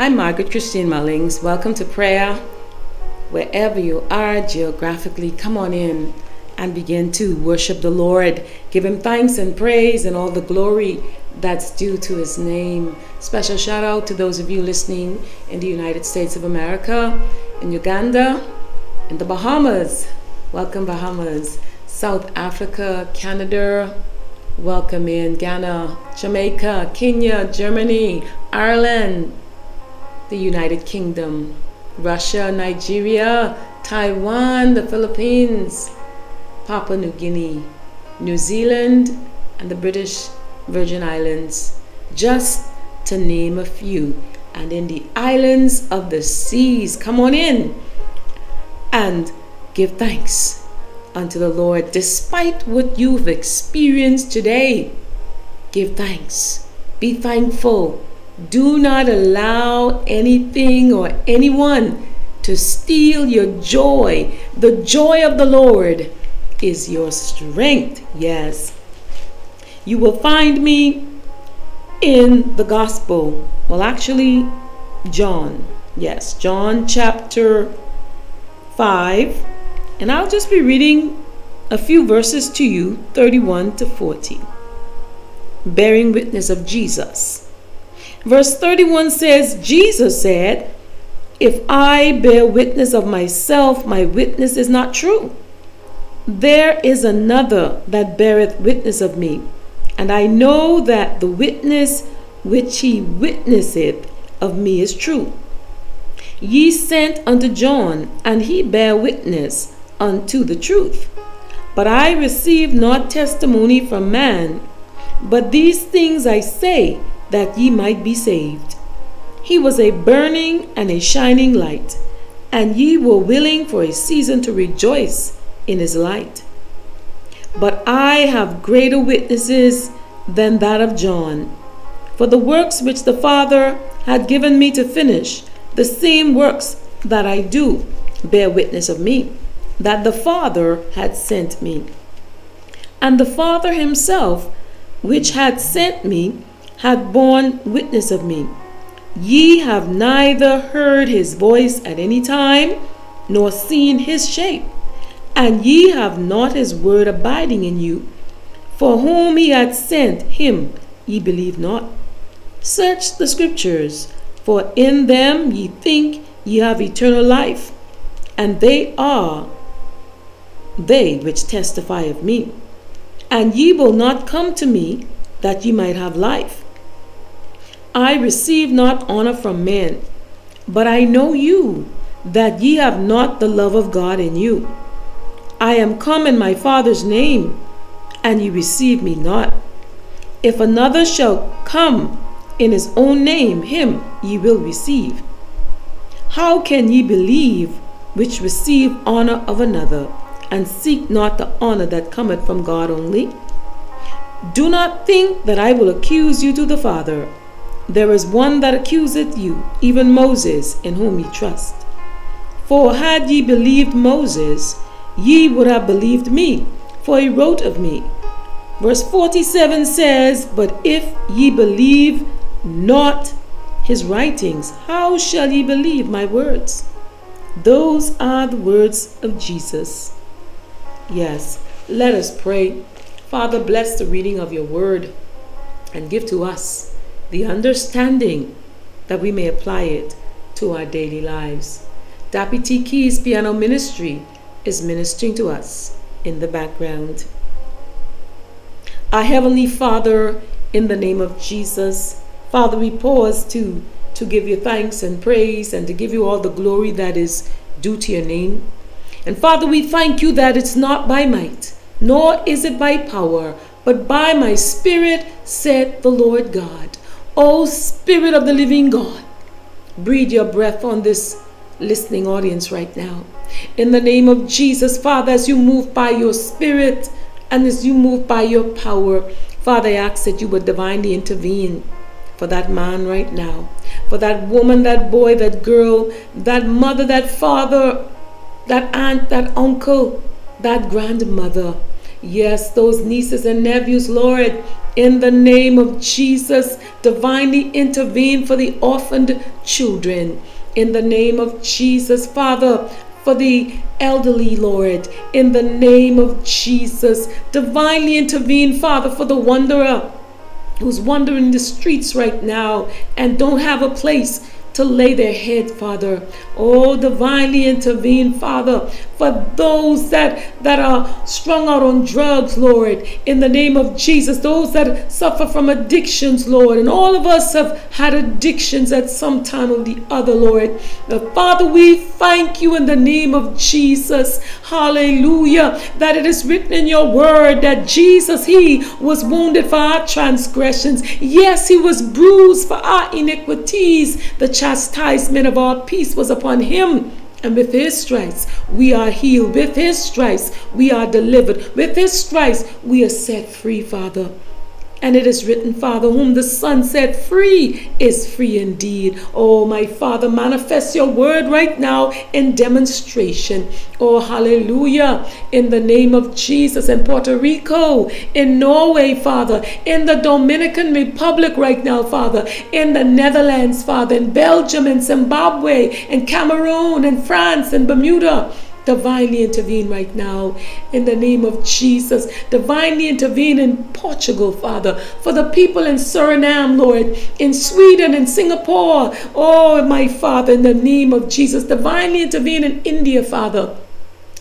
I'm Margaret Christine Mullings. Welcome to prayer. Wherever you are geographically, come on in and begin to worship the Lord. Give Him thanks and praise and all the glory that's due to His name. Special shout out to those of you listening in the United States of America, in Uganda, in the Bahamas. Welcome, Bahamas. South Africa, Canada, welcome in Ghana, Jamaica, Kenya, Germany, Ireland, the United Kingdom, Russia, Nigeria, Taiwan, the Philippines, Papua New Guinea, New Zealand, and the British Virgin Islands, just to name a few. And in the islands of the seas, come on in and give thanks unto the Lord despite what you've experienced today. Give thanks. Be thankful do not allow anything or anyone to steal your joy. The joy of the Lord is your strength. Yes. You will find me in the gospel. Well, actually, John. Yes, John chapter 5. And I'll just be reading a few verses to you 31 to 40. Bearing witness of Jesus. Verse 31 says, Jesus said, If I bear witness of myself, my witness is not true. There is another that beareth witness of me, and I know that the witness which he witnesseth of me is true. Ye sent unto John, and he bare witness unto the truth. But I receive not testimony from man, but these things I say that ye might be saved. He was a burning and a shining light, and ye were willing for a season to rejoice in his light. But I have greater witnesses than that of John. For the works which the Father had given me to finish, the same works that I do, bear witness of me, that the Father had sent me. And the Father himself, which had sent me, hath borne witness of me. Ye have neither heard his voice at any time, nor seen his shape, and ye have not his word abiding in you. For whom he hath sent him ye believe not. Search the scriptures, for in them ye think ye have eternal life, and they are they which testify of me. And ye will not come to me that ye might have life. I receive not honor from men, but I know you, that ye have not the love of God in you. I am come in my Father's name, and ye receive me not. If another shall come in his own name, him ye will receive. How can ye believe which receive honor of another, and seek not the honor that cometh from God only? Do not think that I will accuse you to the Father. There is one that accuseth you, even Moses, in whom ye trust. For had ye believed Moses, ye would have believed me, for he wrote of me. Verse 47 says, But if ye believe not his writings, how shall ye believe my words? Those are the words of Jesus. Yes, let us pray. Father, bless the reading of your word and give to us the understanding that we may apply it to our daily lives. Dappy T. Keys Piano Ministry is ministering to us in the background. Our Heavenly Father, in the name of Jesus, Father, we pause to, to give you thanks and praise and to give you all the glory that is due to your name. And Father, we thank you that it's not by might, nor is it by power, but by my spirit, said the Lord God. O Spirit of the living God, breathe your breath on this listening audience right now. In the name of Jesus, Father, as you move by your Spirit and as you move by your power, Father, I ask that you would divinely intervene for that man right now, for that woman, that boy, that girl, that mother, that father, that aunt, that uncle, that grandmother. Yes, those nieces and nephews, Lord, in the name of Jesus. Divinely intervene for the orphaned children in the name of Jesus. Father, for the elderly, Lord, in the name of Jesus. Divinely intervene, Father, for the wanderer who's wandering the streets right now and don't have a place to lay their head, Father. Oh, divinely intervene, Father, for those that, that are strung out on drugs, Lord, in the name of Jesus, those that suffer from addictions, Lord, and all of us have had addictions at some time or the other, Lord. But Father, we thank you in the name of Jesus, hallelujah, that it is written in your word that Jesus, He was wounded for our transgressions. Yes, He was bruised for our iniquities. The chastisement of our peace was upon Him and with his stripes, we are healed. With his stripes, we are delivered. With his stripes, we are set free, Father. And it is written, Father, whom the Son set free is free indeed. Oh, my Father, manifest your word right now in demonstration. Oh, hallelujah. In the name of Jesus in Puerto Rico, in Norway, Father, in the Dominican Republic right now, Father, in the Netherlands, Father, in Belgium, in Zimbabwe, in Cameroon, in France, in Bermuda divinely intervene right now in the name of Jesus. Divinely intervene in Portugal, Father, for the people in Suriname, Lord, in Sweden and Singapore. Oh, my Father, in the name of Jesus. Divinely intervene in India, Father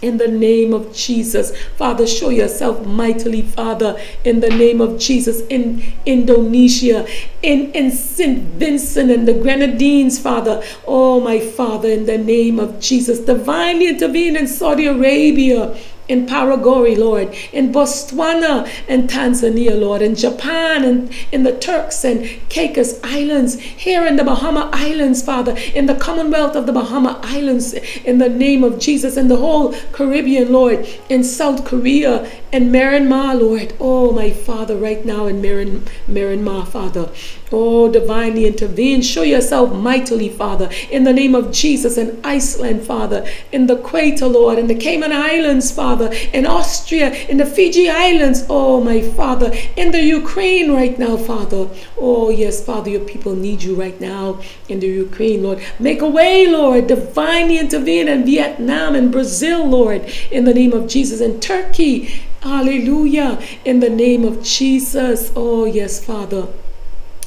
in the name of Jesus. Father, show yourself mightily, Father, in the name of Jesus, in Indonesia, in, in St. Vincent and the Grenadines, Father. Oh, my Father, in the name of Jesus, divinely intervene in Saudi Arabia in Paraguay, Lord, in Botswana and Tanzania, Lord, in Japan and in the Turks and Caicos Islands, here in the Bahama Islands, Father, in the Commonwealth of the Bahama Islands, in the name of Jesus, in the whole Caribbean, Lord, in South Korea and Myanmar, Lord. Oh, my Father, right now in Myanmar, Father. Oh, divinely intervene. Show yourself mightily, Father, in the name of Jesus in Iceland, Father, in the Equator, Lord, in the Cayman Islands, Father, in Austria, in the Fiji Islands. Oh, my Father, in the Ukraine right now, Father. Oh, yes, Father, your people need you right now in the Ukraine, Lord. Make a way, Lord. Divinely intervene in Vietnam and Brazil, Lord, in the name of Jesus, in Turkey. Hallelujah. In the name of Jesus. Oh, yes, Father.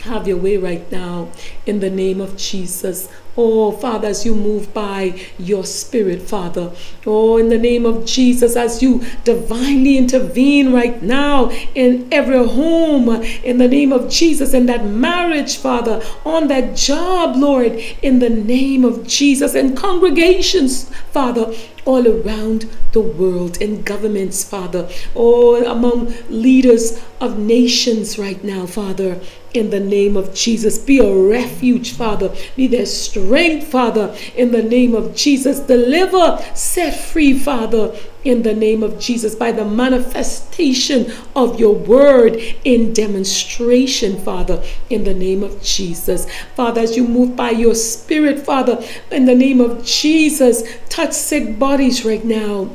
Have your way right now in the name of Jesus. Oh, Father, as you move by your Spirit, Father. Oh, in the name of Jesus, as you divinely intervene right now in every home, in the name of Jesus, in that marriage, Father, on that job, Lord, in the name of Jesus, and congregations, Father, all around the world, in governments, Father, all among leaders of nations right now, Father in the name of Jesus. Be a refuge, Father. Be their strength, Father, in the name of Jesus. Deliver, set free, Father, in the name of Jesus, by the manifestation of your word in demonstration, Father, in the name of Jesus. Father, as you move by your spirit, Father, in the name of Jesus, touch sick bodies right now.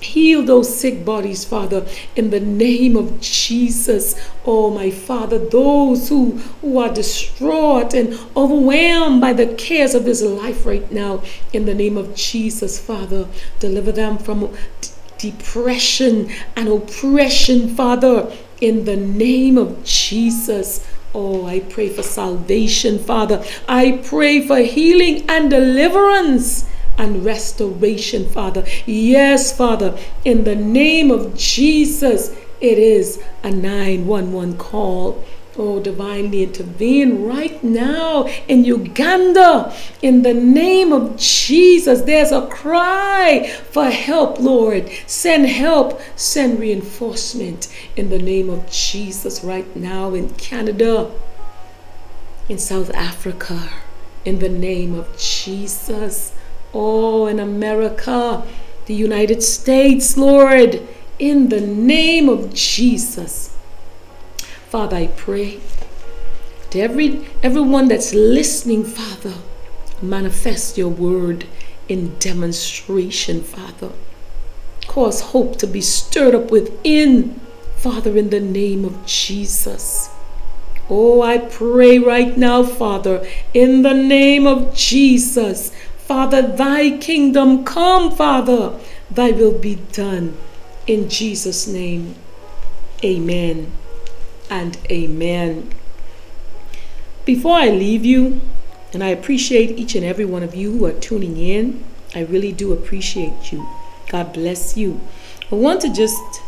Heal those sick bodies, Father, in the name of Jesus. Oh, my Father, those who, who are distraught and overwhelmed by the cares of this life right now, in the name of Jesus, Father, deliver them from depression and oppression, Father, in the name of Jesus. Oh, I pray for salvation, Father. I pray for healing and deliverance and restoration, Father. Yes, Father, in the name of Jesus, it is a 911 call. Oh, divinely intervene right now in Uganda. In the name of Jesus, there's a cry for help, Lord. Send help, send reinforcement in the name of Jesus right now in Canada, in South Africa, in the name of Jesus. Oh, in America, the United States, Lord, in the name of Jesus. Father, I pray to every everyone that's listening, Father, manifest your word in demonstration, Father. Cause hope to be stirred up within, Father, in the name of Jesus. Oh, I pray right now, Father, in the name of Jesus. Father, thy kingdom come, Father. Thy will be done. In Jesus' name, amen and amen. Before I leave you, and I appreciate each and every one of you who are tuning in, I really do appreciate you. God bless you. I want to just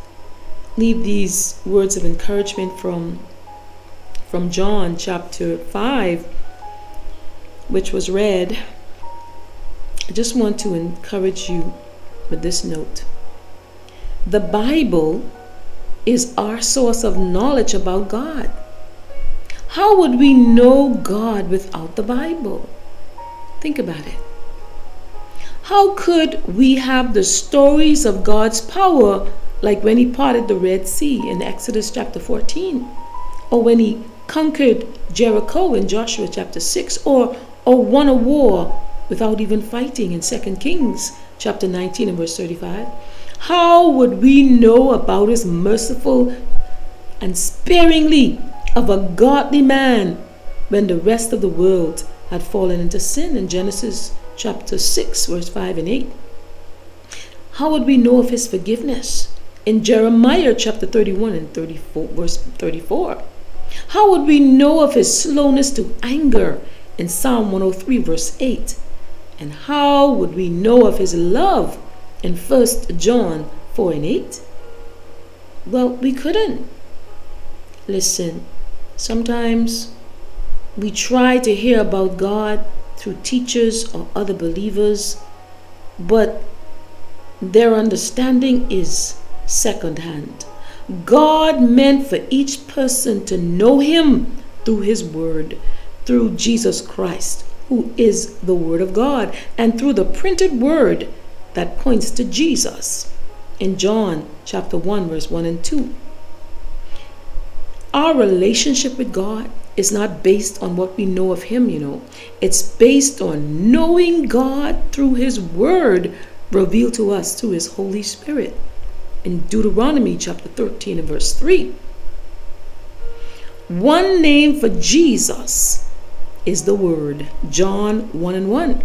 leave these words of encouragement from from John chapter 5 which was read. I just want to encourage you with this note. The Bible is our source of knowledge about God. How would we know God without the Bible? Think about it. How could we have the stories of God's power like when he parted the Red Sea in Exodus chapter 14, or when he conquered Jericho in Joshua chapter 6, or, or won a war without even fighting in 2 Kings chapter 19 and verse 35? How would we know about his merciful and sparingly of a godly man when the rest of the world had fallen into sin in Genesis chapter 6, verse 5 and 8. How would we know of his forgiveness in Jeremiah chapter 31 and 34, verse 34? How would we know of his slowness to anger in Psalm 103, verse 8? And how would we know of his love in 1 John 4 and 8? Well, we couldn't. Listen, Sometimes we try to hear about God through teachers or other believers, but their understanding is secondhand. God meant for each person to know Him through His Word, through Jesus Christ, who is the Word of God, and through the printed Word that points to Jesus in John chapter 1, verse 1 and 2. Our relationship with God is not based on what we know of Him, you know. It's based on knowing God through His Word revealed to us through His Holy Spirit. In Deuteronomy chapter 13 and verse 3. One name for Jesus is the Word, John 1 and 1.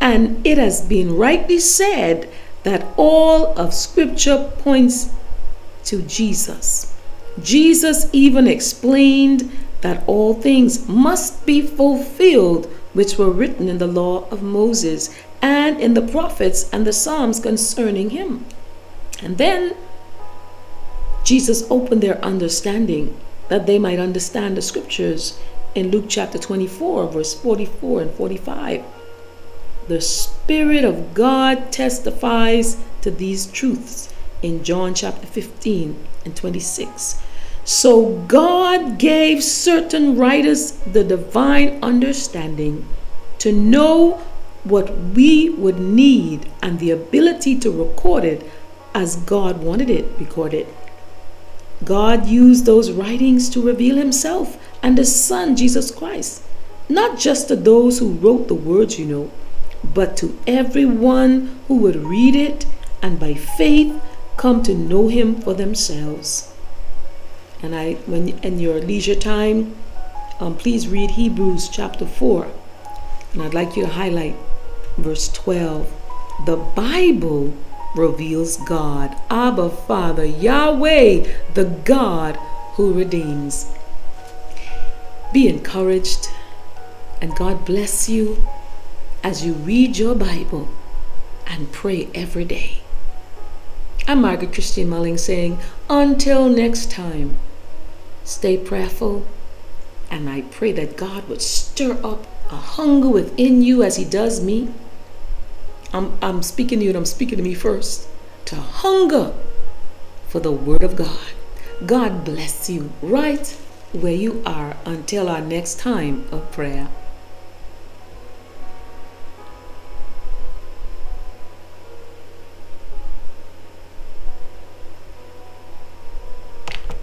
And it has been rightly said that all of Scripture points to Jesus. Jesus even explained that all things must be fulfilled which were written in the law of Moses and in the prophets and the Psalms concerning him. And then Jesus opened their understanding that they might understand the scriptures in Luke chapter 24, verse 44 and 45. The Spirit of God testifies to these truths in John chapter 15 and 26. So God gave certain writers the divine understanding to know what we would need and the ability to record it as God wanted it recorded. God used those writings to reveal Himself and His Son, Jesus Christ, not just to those who wrote the words, you know, but to everyone who would read it and by faith come to know Him for themselves. And I, when in your leisure time, um, please read Hebrews chapter 4. And I'd like you to highlight verse 12. The Bible reveals God, Abba Father, Yahweh, the God who redeems. Be encouraged and God bless you as you read your Bible and pray every day. I'm Margaret Christine Mullings saying, until next time, stay prayerful, and I pray that God would stir up a hunger within you as He does me. I'm, I'm speaking to you and I'm speaking to me first. To hunger for the Word of God. God bless you right where you are until our next time of prayer.